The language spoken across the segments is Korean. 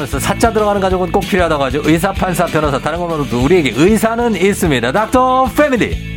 살아가면서 사자 들어가는 가족은 꼭 필요하다고 하죠. 의사, 판사, 변호사, 다른 것만으로도 우리에게 의사는 있습니다. 닥터 패밀리.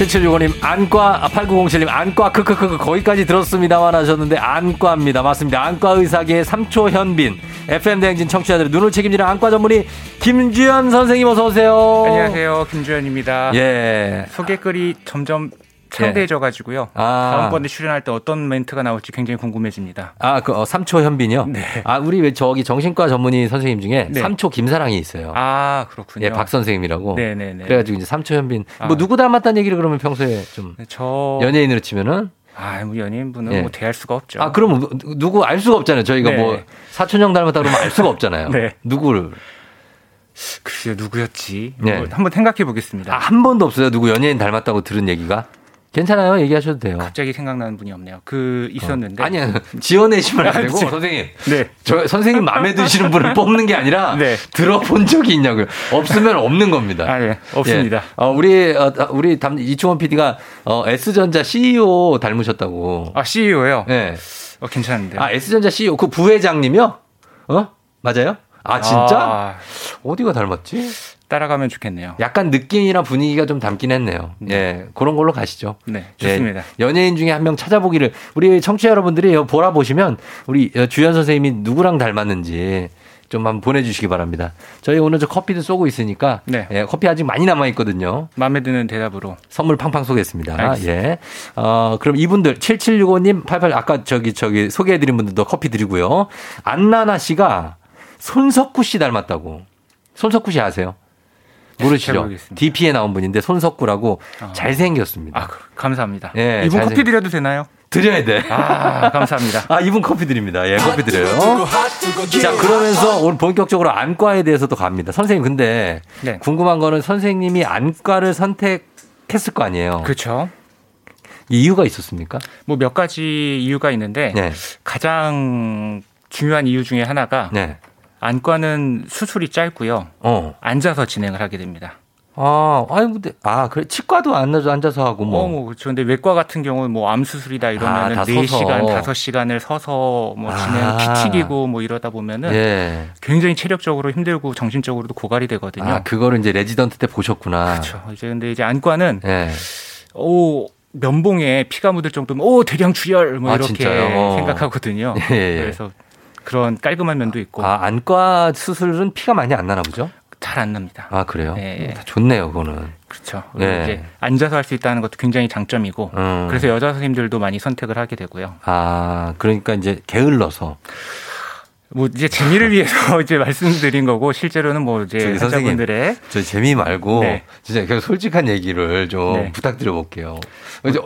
7765님, 안과, 8907님, 아, 안과, 크크크크, 거기까지 들었습니다만 하셨는데, 안과입니다. 맞습니다. 안과 의사계의 3초 현빈, FM대행진 청취자들의 눈을 책임지는 안과 전문의, 김주현 선생님 어서 오세요. 안녕하세요. 김주현입니다. 예. 소개글이 점점 창대해져가지고요. 아. 다음번에 출연할 때 어떤 멘트가 나올지 굉장히 궁금해집니다. 아, 그, 어, 3초 현빈이요? 네. 아, 우리 왜 저기 정신과 전문의 선생님 중에 네. 3초 김사랑이 있어요. 아, 그렇군요. 예, 박 선생님이라고. 네네네. 그래가지고 이제 3초 현빈. 아. 뭐 누구 닮았다는 얘기를 그러면 평소에 좀. 네, 저. 연예인으로 치면은? 아, 뭐 연예인분은 예. 뭐 대할 수가 없죠. 아, 그럼 누구 알 수가 없잖아요. 저희가 네. 뭐 사촌형 닮았다 그러면 알 수가 없잖아요. 네. 누구를. 글쎄요, 누구였지? 네. 뭐 한번 생각해 보겠습니다. 아, 한 번도 없어요. 누구 연예인 닮았다고 들은 얘기가? 괜찮아요. 얘기하셔도 돼요. 갑자기 생각나는 분이 없네요. 그 있었는데. 어. 아니요. 지어내시면 안 되고 선생님. 네. 저 선생님 마음에 드시는 분을 뽑는 게 아니라 네. 들어본 적이 있냐고요. 없으면 없는 겁니다. 아, 네. 없습니다. 예. 어, 우리 어, 우리 담 이충원 PD가 어, S전자 CEO 닮으셨다고. 아, CEO요? 네. 어, 괜찮은데. 아, S전자 CEO 그 부회장님이요? 어? 맞아요? 아, 진짜? 아... 어디가 닮았지? 따라가면 좋겠네요. 약간 느낌이나 분위기가 좀 담긴 했네요. 네. 예. 그런 걸로 가시죠. 네. 좋습니다. 예, 연예인 중에 한 명 찾아보기를 우리 청취자 여러분들이 보라 보시면 우리 주연 선생님이 누구랑 닮았는지 좀 한번 보내주시기 바랍니다. 저희 오늘 저 커피도 쏘고 있으니까 네. 예, 커피 아직 많이 남아 있거든요. 마음에 드는 대답으로 선물 팡팡 쏘겠습니다. 알겠습니다. 예. 어, 그럼 이분들 7765님 88 아까 저기 저기 소개해드린 분들도 커피 드리고요. 안나나 씨가 손석구 씨 닮았다고. 손석구 씨 아세요? 모르시죠? DP에 나온 분인데 손석구라고 아. 잘생겼습니다. 아, 감사합니다. 예, 이분 잘생... 커피 드려도 되나요? 드려야 돼. 아, 감사합니다. 아, 이분 커피 드립니다. 예, 커피 드려요. 자, 그러면서 오늘 본격적으로 안과에 대해서도 갑니다. 선생님, 근데 네. 궁금한 거는 선생님이 안과를 선택했을 거 아니에요. 그렇죠. 이유가 있었습니까? 뭐 몇 가지 이유가 있는데 네. 가장 중요한 이유 중에 하나가 네. 안과는 수술이 짧고요. 어. 앉아서 진행을 하게 됩니다. 아, 아니 근데 아, 그래 치과도 앉아서 앉아서 하고 뭐. 어, 뭐 그렇죠. 근데 외과 같은 경우는 뭐 암 수술이다 이러면은 아, 4시간, 5시간을 서서 뭐 진행 아. 피튀기고 뭐 이러다 보면은 예. 굉장히 체력적으로 힘들고 정신적으로도 고갈이 되거든요. 아, 그거를 이제 레지던트 때 보셨구나. 그렇죠. 이제 근데 이제 안과는 예. 오 면봉에 피가 묻을 정도면 오 대량 출혈 뭐 아, 이렇게 진짜요? 생각하거든요. 예, 예. 그래서 그런 깔끔한 면도 있고. 아, 안과 수술은 피가 많이 안 나나 보죠? 잘 안 납니다. 아, 그래요? 네. 좋네요, 그거는. 그렇죠. 네. 이제 앉아서 할 수 있다는 것도 굉장히 장점이고, 음. 그래서 여자 선생님들도 많이 선택을 하게 되고요. 아, 그러니까 이제 게을러서. 뭐 이제 재미를 위해서 이제 말씀드린 거고 실제로는 뭐 이제 환자분들의 저 재미 말고 네. 진짜 그 솔직한 얘기를 좀 네. 부탁드려 볼게요.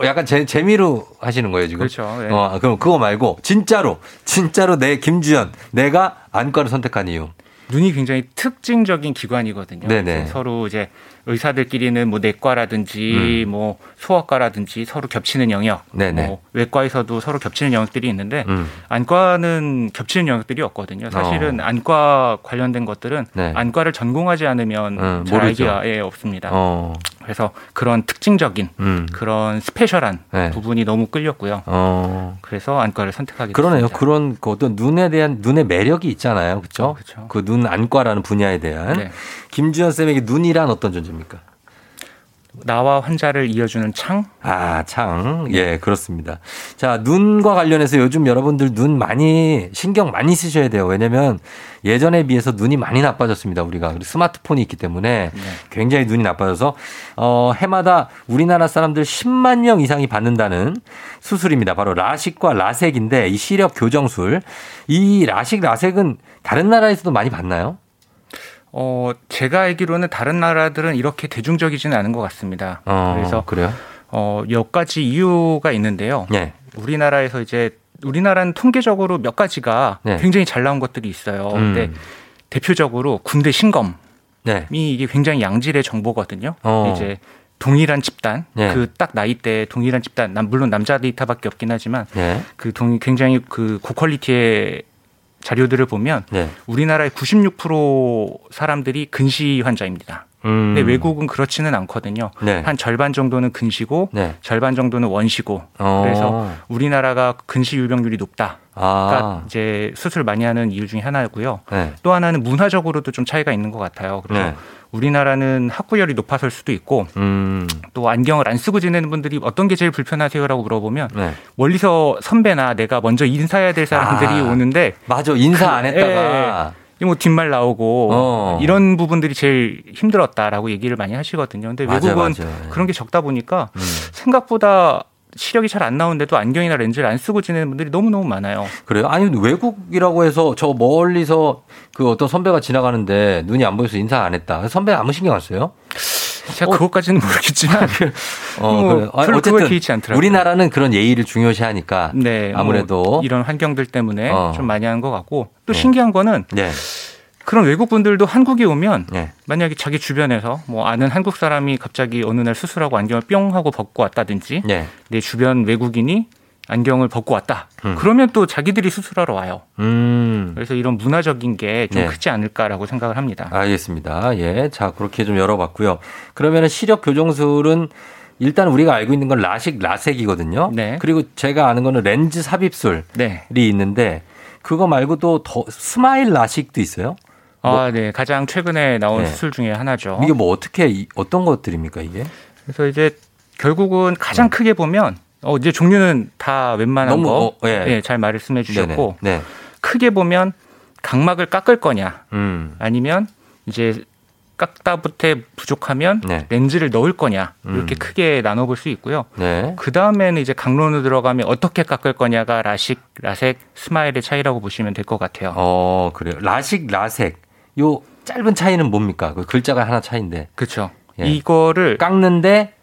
약간 재, 재미로 하시는 거예요 지금. 그렇죠. 네. 어 그럼 그거 말고 진짜로 진짜로 내 김주현 내가 안과를 선택한 이유. 눈이 굉장히 특징적인 기관이거든요. 네네. 서로 이제 의사들끼리는 뭐 내과라든지 음. 뭐 소아과라든지 서로 겹치는 영역, 네네. 뭐 외과에서도 서로 겹치는 영역들이 있는데 음. 안과는 겹치는 영역들이 없거든요. 사실은 어. 안과 관련된 것들은 네. 안과를 전공하지 않으면 음, 잘 알기가 예, 없습니다. 어. 그래서 그런 특징적인 음. 그런 스페셜한 네. 부분이 너무 끌렸고요. 어. 그래서 안과를 선택하게 그러네요. 됐습니다. 그런 그 어떤 눈에 대한 눈의 매력이 있잖아요. 그렇죠? 그눈 안과라는 분야에 대한 네. 김주현 쌤에게 눈이란 어떤 존재입니까? 나와 환자를 이어주는 창? 아, 창. 예, 그렇습니다. 자, 눈과 관련해서 요즘 여러분들 눈 많이, 신경 많이 쓰셔야 돼요. 왜냐면 예전에 비해서 눈이 많이 나빠졌습니다. 우리가. 스마트폰이 있기 때문에 네. 굉장히 눈이 나빠져서, 어, 해마다 우리나라 사람들 10만 명 이상이 받는다는 수술입니다. 바로 라식과 라섹인데 이 시력 교정술. 이 라식, 라섹은 다른 나라에서도 많이 받나요? 어, 제가 알기로는 다른 나라들은 이렇게 대중적이지는 않은 것 같습니다. 어, 그래서 그래요? 어, 몇 가지 이유가 있는데요. 네. 우리나라에서 이제 우리나라는 통계적으로 몇 가지가 네. 굉장히 잘 나온 것들이 있어요. 음. 근데 대표적으로 군대 신검이 네. 이게 굉장히 양질의 정보거든요. 어. 이제 동일한 집단 네. 그딱 나이 때 동일한 집단 남 물론 남자 데이터밖에 없긴 하지만 네. 그 동이 굉장히 그 고퀄리티의 자료들을 보면 네. 우리나라의 96% 사람들이 근시 환자입니다. 음. 근데 외국은 그렇지는 않거든요. 네. 한 절반 정도는 근시고 네. 절반 정도는 원시고. 어. 그래서 우리나라가 근시 유병률이 높다. 아. 그러니까 이제 수술 많이 하는 이유 중에 하나고요. 네. 또 하나는 문화적으로도 좀 차이가 있는 것 같아요. 그래서 네. 우리나라는 학구열이 높아설 수도 있고 음. 또 안경을 안 쓰고 지내는 분들이 어떤 게 제일 불편하세요라고 물어보면 네. 멀리서 선배나 내가 먼저 인사해야 될 사람들이 아. 오는데 맞아 인사 안 했다가 예. 뭐 뒷말 나오고 어. 이런 부분들이 제일 힘들었다라고 얘기를 많이 하시거든요. 근데 외국은 맞아, 맞아. 그런 게 적다 보니까 음. 생각보다 시력이 잘 안 나오는데도 안경이나 렌즈를 안 쓰고 지내는 분들이 너무너무 많아요. 그래요? 아니, 외국이라고 해서 저 멀리서 그 어떤 선배가 지나가는데 눈이 안 보여서 인사 안 했다. 선배 아무 신경 안 써요? 제가 어. 그것까지는 모르겠지만 어, 뭐. 아니, 어쨌든 개의치 않더라고요. 우리나라는 그런 예의를 중요시하니까 네, 뭐 아무래도 뭐 이런 환경들 때문에 어. 좀 많이 하는 것 같고 또 네. 신기한 거는 네. 그런 외국 분들도 한국에 오면 네. 만약에 자기 주변에서 뭐 아는 한국 사람이 갑자기 어느 날 수술하고 안경을 뿅 하고 벗고 왔다든지 네. 내 주변 외국인이 안경을 벗고 왔다. 음. 그러면 또 자기들이 수술하러 와요. 음. 그래서 이런 문화적인 게좀 네. 크지 않을까라고 생각을 합니다. 알겠습니다. 예. 자, 그렇게 좀 열어봤고요. 그러면은 시력 교정술은 일단 우리가 알고 있는 건 라식, 라섹이거든요. 네. 그리고 제가 아는 거는 렌즈 삽입술이 네. 있는데 그거 말고도 더 스마일 라식도 있어요? 뭐. 아, 네. 가장 최근에 나온 네. 수술 중에 하나죠. 이게 뭐 어떻게 어떤 것들입니까, 이게? 그래서 이제 결국은 가장 네. 크게 보면 어, 이제 종류는 다 웬만한 거 어, 예. 예, 잘 말씀해 주셨고 네. 크게 보면 각막을 깎을 거냐 음. 아니면 이제 깎다 부터 부족하면 네. 렌즈를 넣을 거냐 이렇게 음. 크게 나눠볼 수 있고요. 네. 그 다음에는 이제 강론으로 들어가면 어떻게 깎을 거냐가 라식, 라섹, 스마일의 차이라고 보시면 될 것 같아요. 어 그래요. 라식, 라섹 요 짧은 차이는 뭡니까? 그 글자가 하나 차인데. 그렇죠. 예. 이거를 깎는데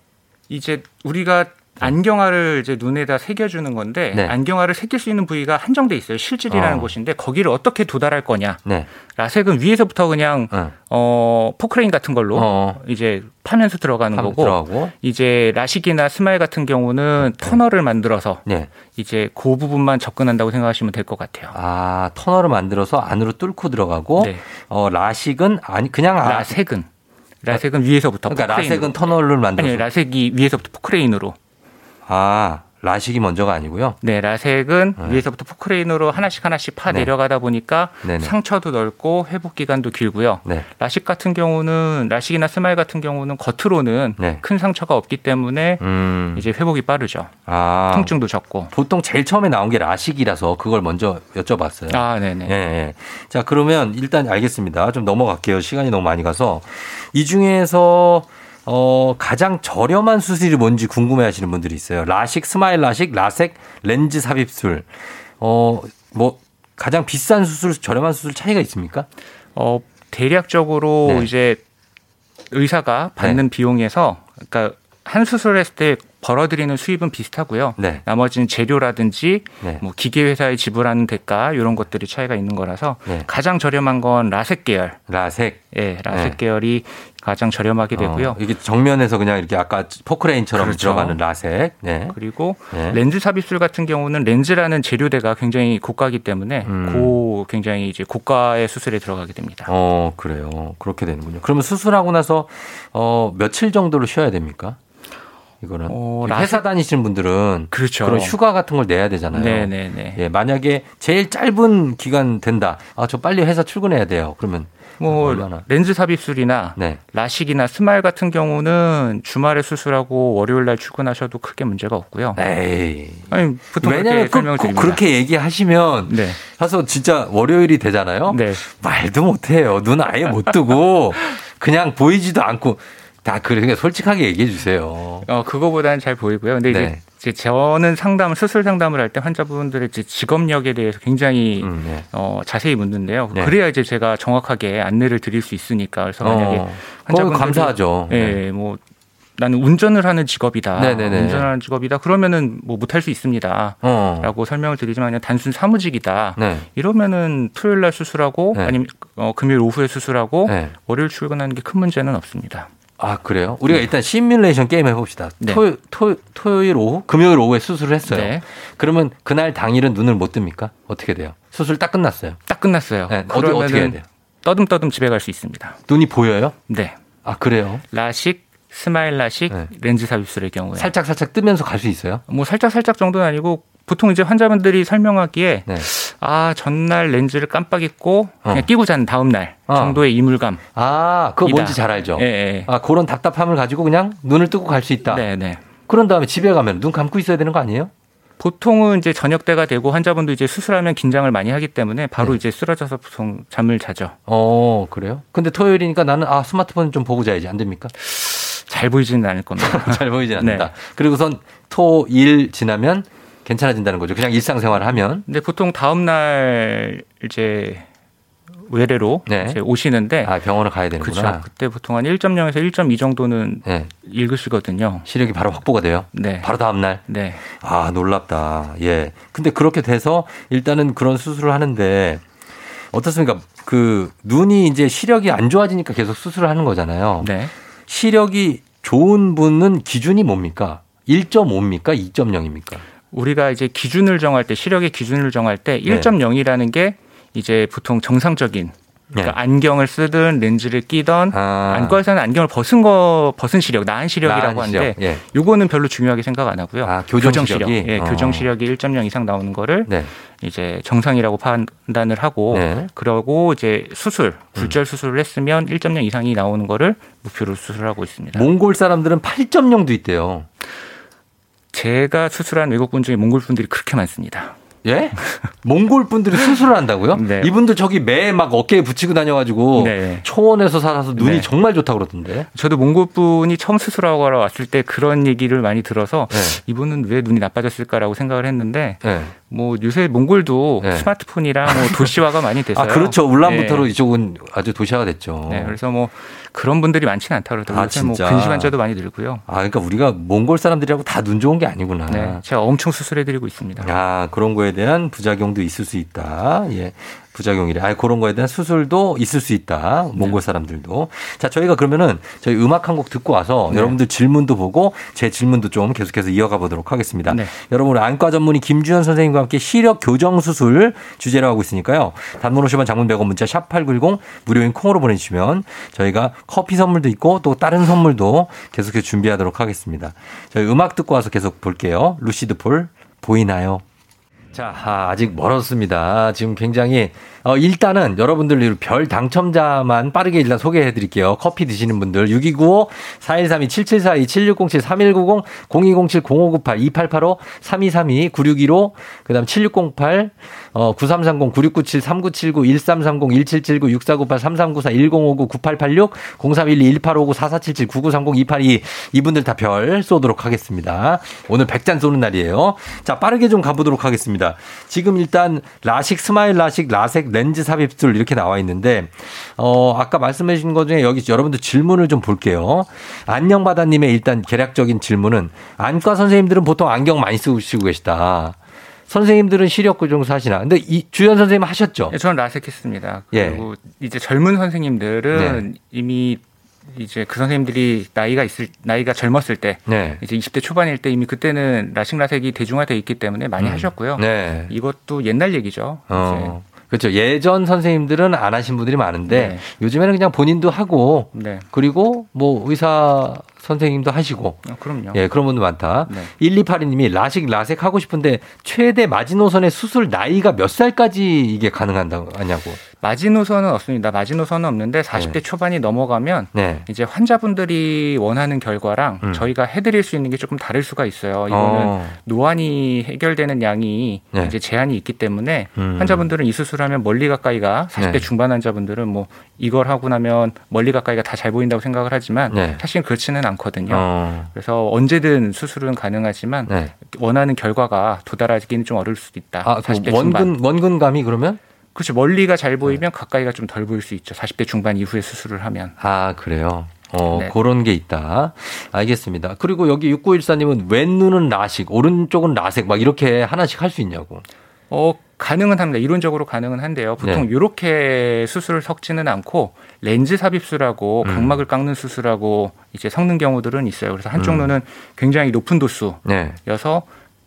이제 우리가 안경알을 이제 눈에다 새겨주는 건데 네. 안경알을 새길 수 있는 부위가 한정돼 있어요. 실질이라는 어. 곳인데 거기를 어떻게 도달할 거냐. 네. 라섹은 위에서부터 그냥 어, 어 포크레인 같은 걸로 어. 이제 파면서 들어가는 거고 들어가고. 이제 라식이나 스마일 같은 경우는 네. 터널을 만들어서 네. 이제 그 부분만 접근한다고 생각하시면 될 것 같아요. 아 터널을 만들어서 안으로 뚫고 들어가고 네. 어, 라식은 아니 그냥 아, 라섹은 라섹은 위에서부터 그러니까 포크레인으로. 라섹은 터널을 만들어서 아니 라섹이 위에서부터 포크레인으로 아, 라식이 먼저가 아니고요. 네, 라섹은 네. 위에서부터 포크레인으로 하나씩 하나씩 파 네. 내려가다 보니까 네네. 상처도 넓고 회복 기간도 길고요. 네. 라식 같은 경우는 라식이나 스마일 같은 경우는 겉으로는 네. 큰 상처가 없기 때문에 음. 이제 회복이 빠르죠. 아. 통증도 적고. 보통 제일 처음에 나온 게 라식이라서 그걸 먼저 여쭤봤어요. 아, 네네. 네, 네. 자, 그러면 일단 알겠습니다. 좀 넘어갈게요. 시간이 너무 많이 가서 이 중에서 어, 가장 저렴한 수술이 뭔지 궁금해 하시는 분들이 있어요. 라식, 스마일 라식, 라섹, 렌즈 삽입술. 어, 뭐, 가장 비싼 수술, 저렴한 수술 차이가 있습니까? 어, 대략적으로 네. 이제 의사가 받는 네. 비용에서 그러니까 한 수술을 했을 때 벌어들이는 수입은 비슷하고요. 네. 나머지는 재료라든지 네. 뭐 기계 회사에 지불하는 대가 이런 것들이 차이가 있는 거라서 네. 가장 저렴한 건 라섹 계열. 라섹. 예, 라섹 네. 계열이 가장 저렴하게 되고요. 어, 이게 정면에서 그냥 이렇게 아까 포크레인처럼 그렇죠. 들어가는 라섹. 네. 그리고 네. 렌즈 삽입술 같은 경우는 렌즈라는 재료대가 굉장히 고가이기 때문에 음. 고 굉장히 이제 고가의 수술에 들어가게 됩니다. 어, 그래요. 그렇게 되는군요. 그러면 수술하고 나서 어, 며칠 정도로 쉬어야 됩니까? 이거는 어, 회사 다니시는 분들은 그렇죠. 그런 휴가 같은 걸 내야 되잖아요. 네네네. 예, 만약에 제일 짧은 기간 된다. 아, 저 빨리 회사 출근해야 돼요. 그러면 뭐 얼마나? 렌즈 삽입술이나 네. 라식이나 스마일 같은 경우는 주말에 수술하고 월요일 날 출근하셔도 크게 문제가 없고요. 에이. 아니, 보통 왜냐면 꼭, 꼭 그렇게 얘기하시면 네. 가서 진짜 월요일이 되잖아요. 네. 말도 못 해요. 눈 아예 못 뜨고 그냥 보이지도 않고 다 그러니까 솔직하게 얘기해 주세요. 어 그거보다는 잘 보이고요. 근데 네. 이제 저는 상담 수술 상담을 할 때 환자분들의 직업력에 대해서 굉장히 음, 네. 어, 자세히 묻는데요. 네. 그래야 이제 제가 정확하게 안내를 드릴 수 있으니까 그래서 만약에 어, 환자분 감사하죠. 예, 네. 뭐 나는 운전을 하는 직업이다. 네네네. 운전하는 직업이다. 그러면은 뭐 못할 수 있습니다. 어. 라고 설명을 드리지만 그냥 단순 사무직이다. 네. 이러면은 토요일 날 수술하고 네. 아니면 어, 금요일 오후에 수술하고 네. 월요일 출근하는 게 큰 문제는 없습니다. 아 그래요? 우리가 네. 일단 시뮬레이션 게임 해봅시다. 네. 토, 토, 토요일 오후, 금요일 오후에 수술을 했어요. 네. 그러면 그날 당일은 눈을 못 뜹니까? 어떻게 돼요? 수술 딱 끝났어요. 딱 끝났어요. 네. 어디 어떻게 해야 돼요? 떠듬떠듬 집에 갈 수 있습니다. 눈이 보여요? 네. 아 그래요? 라식, 스마일 라식, 네. 렌즈 삽입술의 경우에 살짝 살짝 뜨면서 갈 수 있어요? 뭐 살짝 살짝 정도는 아니고 보통 이제 환자분들이 설명하기에 네. 아 전날 렌즈를 깜빡 잊고 그냥 어. 끼고 잔 다음 날 어. 정도의 이물감. 아 그거 뭔지 잘 알죠. 예, 예. 아 그런 답답함을 가지고 그냥 눈을 뜨고 갈 수 있다. 네, 네. 그런 다음에 집에 가면 눈 감고 있어야 되는 거 아니에요? 보통은 이제 저녁 때가 되고 환자분도 이제 수술하면 긴장을 많이 하기 때문에 바로 네. 이제 쓰러져서 보통 잠을 자죠. 어 그래요? 근데 토요일이니까 나는 아 스마트폰 좀 보고 자야지 안 됩니까? 잘 보이지는 않을 겁니다. 잘 보이지 않는다. 네. 그리고선 토 일 지나면 괜찮아진다는 거죠. 그냥 일상생활을 하면. 근데 보통 다음 날 이제 외래로 네. 이제 오시는데 아, 병원을 가야 되는구나. 그렇죠. 그때 보통 한 1.0에서 1.2 정도는 네. 읽으시거든요. 시력이 바로 확보가 돼요. 네. 바로 다음 날. 네. 아 놀랍다. 예. 근데 그렇게 돼서 일단은 그런 수술을 하는데 어떻습니까? 그 눈이 이제 시력이 안 좋아지니까 계속 수술을 하는 거잖아요. 네. 시력이 좋은 분은 기준이 뭡니까? 1.5입니까? 2.0입니까? 우리가 이제 기준을 정할 때 시력의 기준을 정할 때 1.0이라는 게 이제 보통 정상적인 그러니까 네. 안경을 쓰든 렌즈를 끼던 아. 안과에서는 안경을 벗은 거 벗은 시력, 나은 시력이라고 시력. 하는데 예. 요거는 별로 중요하게 생각 안 하고요. 아, 교정, 교정 시력, 예, 어. 교정 시력이 1.0 이상 나오는 거를 네. 이제 정상이라고 판단을 하고 네. 그러고 이제 수술, 굴절 수술을 했으면 1.0 이상이 나오는 거를 목표로 수술하고 있습니다. 몽골 사람들은 8.0도 있대요. 제가 수술한 외국 분 중에 몽골 분들이 그렇게 많습니다. 예? 몽골 분들이 수술을 한다고요? 네. 이분들 저기 매 막 어깨에 붙이고 다녀가지고 네. 초원에서 살아서 눈이 네. 정말 좋다고 그러던데. 저도 몽골 분이 처음 수술하고 왔을 때 그런 얘기를 많이 들어서 네. 이분은 왜 눈이 나빠졌을까라고 생각을 했는데 네. 뭐 요새 몽골도 네. 스마트폰이랑 뭐 도시화가 많이 돼서 아 그렇죠 울란부터로 이쪽은 아주 도시화가 됐죠. 네, 그래서 뭐 그런 분들이 많지는 않다 그러더라고요. 아, 진짜. 뭐 근심 환자도 많이 늘고요. 아, 그러니까 우리가 몽골 사람들이라고 다 눈 좋은 게 아니구나. 네, 제가 엄청 수술해드리고 있습니다. 아, 그런 거에 대한 부작용도 있을 수 있다. 예. 부작용이래. 아, 그런 거에 대한 수술도 있을 수 있다. 몽골 네. 사람들도. 자, 저희가 그러면은 저희 음악 한 곡 듣고 와서 네. 여러분들 질문도 보고 제 질문도 좀 계속해서 이어가 보도록 하겠습니다. 네. 여러분 안과 전문의 김주현 선생님과 함께 시력 교정 수술 주제로 하고 있으니까요. 단문 50원 장문 100원 문자 샵 8910 무료인 콩으로 보내주시면 저희가 커피 선물도 있고 또 다른 선물도 계속해서 준비하도록 하겠습니다. 저희 음악 듣고 와서 계속 볼게요. 루시드 폴 보이나요? 자, 아, 직 멀었습니다. 지금 굉장히 어, 일단은 여러분들 별 당첨자만 빠르게 일단 소개해 드릴게요. 커피 드시는 분들 6295 4132 7742 7607 3190 0207 0598 2885 3232 9615 그다음 7608 어, 9330 9697 3979 1330 1779 6498 3394 1059 9886 0312 1859 4477 9930 282 이분들 다 별 쏘도록 하겠습니다. 오늘 100잔 쏘는 날이에요. 자, 빠르게 좀 가보도록 하겠습니다. 지금 일단 라식 스마일 라식 라섹 렌즈 삽입술 이렇게 나와 있는데 어 아까 말씀해 주신 것 중에 여기 여러분들 질문을 좀 볼게요. 안녕바다 님의 일단 개략적인 질문은 안과 선생님들은 보통 안경 많이 쓰시고 계시다. 선생님들은 시력 교정사 하시나? 근데 이 주연 선생님 하셨죠? 네, 저는 라섹했습니다. 예. 그리고 예. 이제 젊은 선생님들은 네. 이미 이제 그 선생님들이 나이가 있을 나이가 젊었을 때 네. 이제 20대 초반일 때 이미 그때는 라식 라섹이 대중화돼 있기 때문에 많이 음. 하셨고요. 네. 이것도 옛날 얘기죠. 어. 그렇죠. 예전 선생님들은 안 하신 분들이 많은데 네. 요즘에는 그냥 본인도 하고 네. 그리고 뭐 의사 선생님도 하시고. 아, 그럼요. 예, 그런 분도 많다. 네. 1282님이 라식, 라섹 하고 싶은데 최대 마지노선의 수술 나이가 몇 살까지 이게 가능한다고 하냐고. 마지노선은 없습니다. 마지노선은 없는데 40대 네. 초반이 넘어가면 네. 이제 환자분들이 원하는 결과랑 음. 저희가 해드릴 수 있는 게 조금 다를 수가 있어요. 이거는 어. 노안이 해결되는 양이 네. 이제 제한이 있기 때문에 음. 환자분들은 이 수술하면 멀리 가까이가 40대 중반 환자분들은 뭐 이걸 하고 나면 멀리 가까이가 다 잘 보인다고 생각을 하지만 네. 사실 그렇지는 않 거든요. 어. 그래서 언제든 수술은 가능하지만 네. 원하는 결과가 도달하기는 좀 어려울 수도 있다. 아, 40대 원근 중반. 원근감이 그러면? 그렇죠. 멀리가 잘 보이면 네. 가까이가 좀 덜 보일 수 있죠. 40대 중반 이후에 수술을 하면. 아, 그래요. 어, 네. 그런 게 있다. 알겠습니다. 그리고 여기 6914님은 왼 눈은 라식, 오른쪽은 라섹 막 이렇게 하나씩 할 수 있냐고. 어, 가능은 합니다. 이론적으로 가능은 한데요. 보통 네. 이렇게 수술을 섞지는 않고 렌즈 삽입술하고 음. 각막을 깎는 수술하고 이제 섞는 경우들은 있어요. 그래서 한쪽 음. 눈은 굉장히 높은 도수여서 네.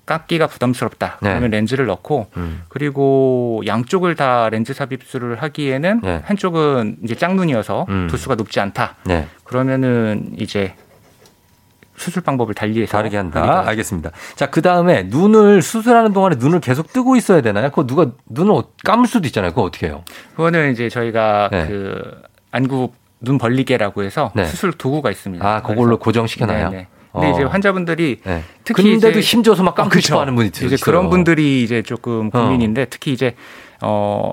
깎기가 부담스럽다. 네. 그러면 렌즈를 넣고 음. 그리고 양쪽을 다 렌즈 삽입술을 하기에는 네. 한쪽은 이제 짝눈이어서 음. 도수가 높지 않다. 네. 그러면은 이제 수술 방법을 달리해서 다르게 한다. 알겠습니다. 자, 그 다음에 눈을 수술하는 동안에 눈을 계속 뜨고 있어야 되나요? 그거 누가 눈을 감을 수도 있잖아요. 그거 어떻게 해요? 그거는 이제 저희가 네. 그 안구 눈 벌리개라고 해서 네. 수술 도구가 있습니다. 아, 그걸로 고정시켜놔요? 네네. 근데 어. 이제 환자분들이 네. 특히 근데도 힘줘서 막 감고 싶어 하는 분이 있어요. 이제 그런 분들이 이제 조금 고민인데 어. 특히 이제 어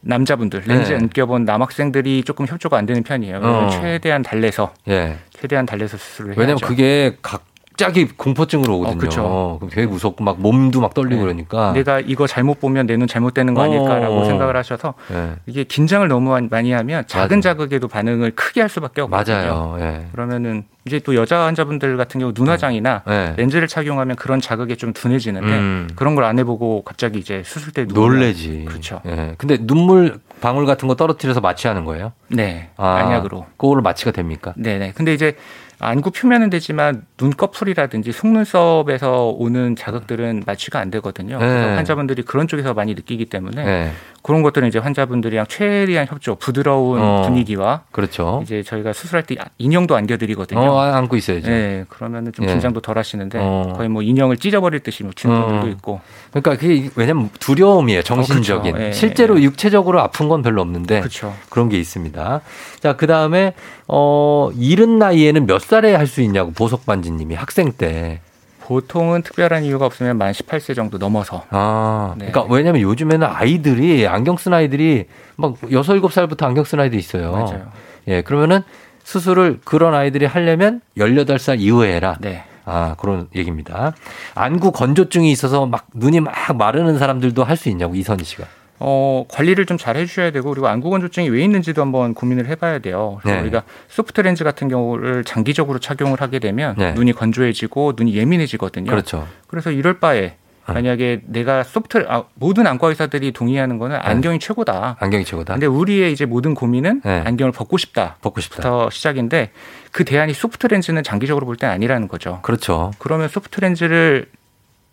남자분들 렌즈 네. 안 껴본 남학생들이 조금 협조가 안 되는 편이에요. 어. 최대한 달래서 예. 최대한 달래서 수술을 해야죠. 왜냐하면 그게 각 갑자기 공포증으로 오거든요. 어, 그렇죠. 그럼 되게 무섭고 막 몸도 막 떨리고 네. 그러니까 내가 이거 잘못 보면 내 눈 잘못되는 거 아닐까라고 어. 생각을 하셔서 네. 이게 긴장을 너무 많이 하면 작은 맞아요. 자극에도 반응을 크게 할 수밖에 없거든요. 맞아요. 네. 그러면은 이제 또 여자 환자분들 같은 경우 눈화장이나 네. 렌즈를 착용하면 그런 자극에 좀 둔해지는데 음. 그런 걸 안 해보고 갑자기 이제 수술 때 놀래지. 그렇죠. 네. 근데 눈물 방울 같은 거 떨어뜨려서 마취하는 거예요? 네. 아, 안약으로. 그거로 마취가 됩니까? 네네. 근데 이제 안구 표면은 되지만 눈꺼풀이라든지 속눈썹에서 오는 자극들은 마취가 안 되거든요. 네. 그래서 환자분들이 그런 쪽에서 많이 느끼기 때문에 네. 그런 것들은 이제 환자분들이랑 최대한 협조, 부드러운 어. 분위기와 그렇죠. 이제 저희가 수술할 때 인형도 안겨드리거든요. 어, 안고 있어야죠. 네, 그러면은 좀 네. 긴장도 덜 하시는데 어. 거의 뭐 인형을 찢어버릴 듯이 묻히는 어. 분들도 있고. 그러니까 그게 왜냐면 두려움이에요, 정신적인. 어, 그렇죠. 실제로 육체적으로 아픈 건 별로 없는데 그렇죠. 그런 게 있습니다. 자, 그 다음에 어 이른 나이에는 몇 살에 할 수 있냐고 보석 반지님이 학생 때. 보통은 특별한 이유가 없으면 만 18세 정도 넘어서. 아, 네. 그러니까 왜냐면 요즘에는 아이들이 안경 쓴 아이들이 막 6, 7살부터 안경 쓴 아이들이 있어요. 맞아요. 예, 그러면은 수술을 그런 아이들이 하려면 18살 이후에 해라. 네. 아, 그런 얘기입니다. 안구 건조증이 있어서 막 눈이 막 마르는 사람들도 할 수 있냐고 이선희 씨가. 어, 관리를 좀 잘 해주셔야 되고 그리고 안구건조증이 왜 있는지도 한번 고민을 해봐야 돼요. 그래서 네. 우리가 소프트 렌즈 같은 경우를 장기적으로 착용을 하게 되면 네. 눈이 건조해지고 눈이 예민해지거든요. 그렇죠. 그래서 이럴 바에 어. 만약에 내가 소프트 아, 모든 안과 의사들이 동의하는 거는 네. 안경이 최고다. 안경이 최고다. 근데 우리의 이제 모든 고민은 네. 안경을 벗고 싶다. 벗고 싶다. 시작인데 그 대안이 소프트 렌즈는 장기적으로 볼 때 아니라는 거죠. 그렇죠. 그러면 소프트 렌즈를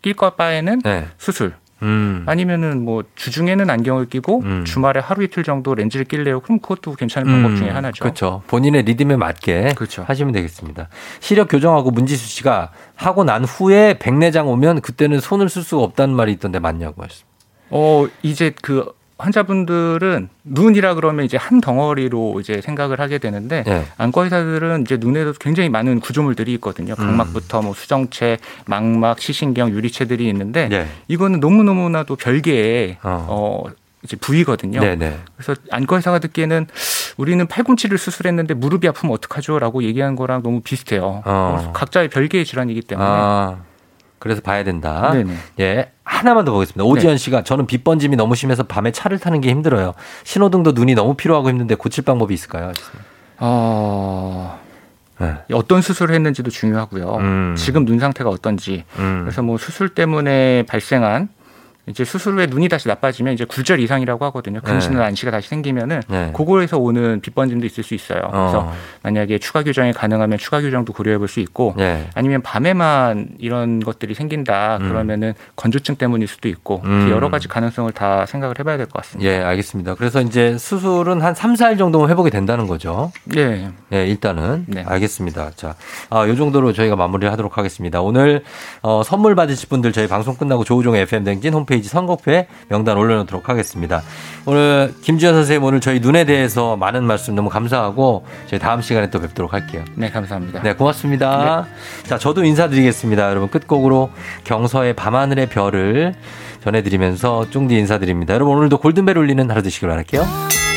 낄것 바에는 네. 수술 음. 아니면은 뭐 주중에는 안경을 끼고 음. 주말에 하루 이틀 정도 렌즈를 낄래요. 그럼 그것도 괜찮은 방법 음. 중에 하나죠. 그렇죠. 본인의 리듬에 맞게 그렇죠. 하시면 되겠습니다. 시력 교정하고 문지수 씨가 하고 난 후에 백내장 오면 그때는 손을 쓸 수가 없다는 말이 있던데 맞냐고 하셨습니다. 어, 이제 그 환자분들은 눈이라 그러면 이제 한 덩어리로 이제 생각을 하게 되는데 네. 안과 의사들은 이제 눈에도 굉장히 많은 구조물들이 있거든요. 각막부터 뭐 수정체, 망막, 시신경, 유리체들이 있는데 네. 이거는 너무 너무나도 별개의 어. 어 이제 부위거든요. 네네. 네. 그래서 안과 의사가 듣기에는 우리는 팔꿈치를 수술했는데 무릎이 아프면 어떡하죠라고 얘기한 거랑 너무 비슷해요. 어. 각자의 별개의 질환이기 때문에. 아. 그래서 봐야 된다. 네네. 예. 하나만 더 보겠습니다. 오지연 네. 씨가 저는 빛 번짐이 너무 심해서 밤에 차를 타는 게 힘들어요. 신호등도 눈이 너무 필요하고 힘든데 고칠 방법이 있을까요? 어... 네. 어떤 수술을 했는지도 중요하고요. 음. 지금 눈 상태가 어떤지. 음. 그래서 뭐 수술 때문에 발생한 이제 수술 후에 눈이 다시 나빠지면 이제 굴절 이상이라고 하거든요. 근시는 네. 안시가 다시 생기면은 네. 그거에서 오는 빛번짐도 있을 수 있어요. 그래서 어. 만약에 추가 규정이 가능하면 추가 규정도 고려해 볼 수 있고 네. 아니면 밤에만 이런 것들이 생긴다 음. 그러면은 건조증 때문일 수도 있고 음. 여러 가지 가능성을 다 생각을 해봐야 될 것 같습니다. 예, 알겠습니다. 그래서 이제 수술은 한 3, 4일 정도면 회복이 된다는 거죠. 예. 예, 일단은 네. 알겠습니다. 자, 아, 요 정도로 저희가 마무리를 하도록 하겠습니다. 오늘 어, 선물 받으실 분들 저희 방송 끝나고 조우종 FM 댕진 홈페이지 홈페이지 선곡표에 명단 올려놓도록 하겠습니다. 오늘 김주현 선생님 오늘 저희 눈에 대해서 많은 말씀 너무 감사하고 저희 다음 시간에 또 뵙도록 할게요. 네, 감사합니다. 네, 고맙습니다. 네. 자, 저도 인사드리겠습니다. 여러분 끝곡으로 경서의 밤하늘의 별을 전해드리면서 쫑디 인사드립니다. 여러분 오늘도 골든벨 울리는 하루 되시길 바랄게요.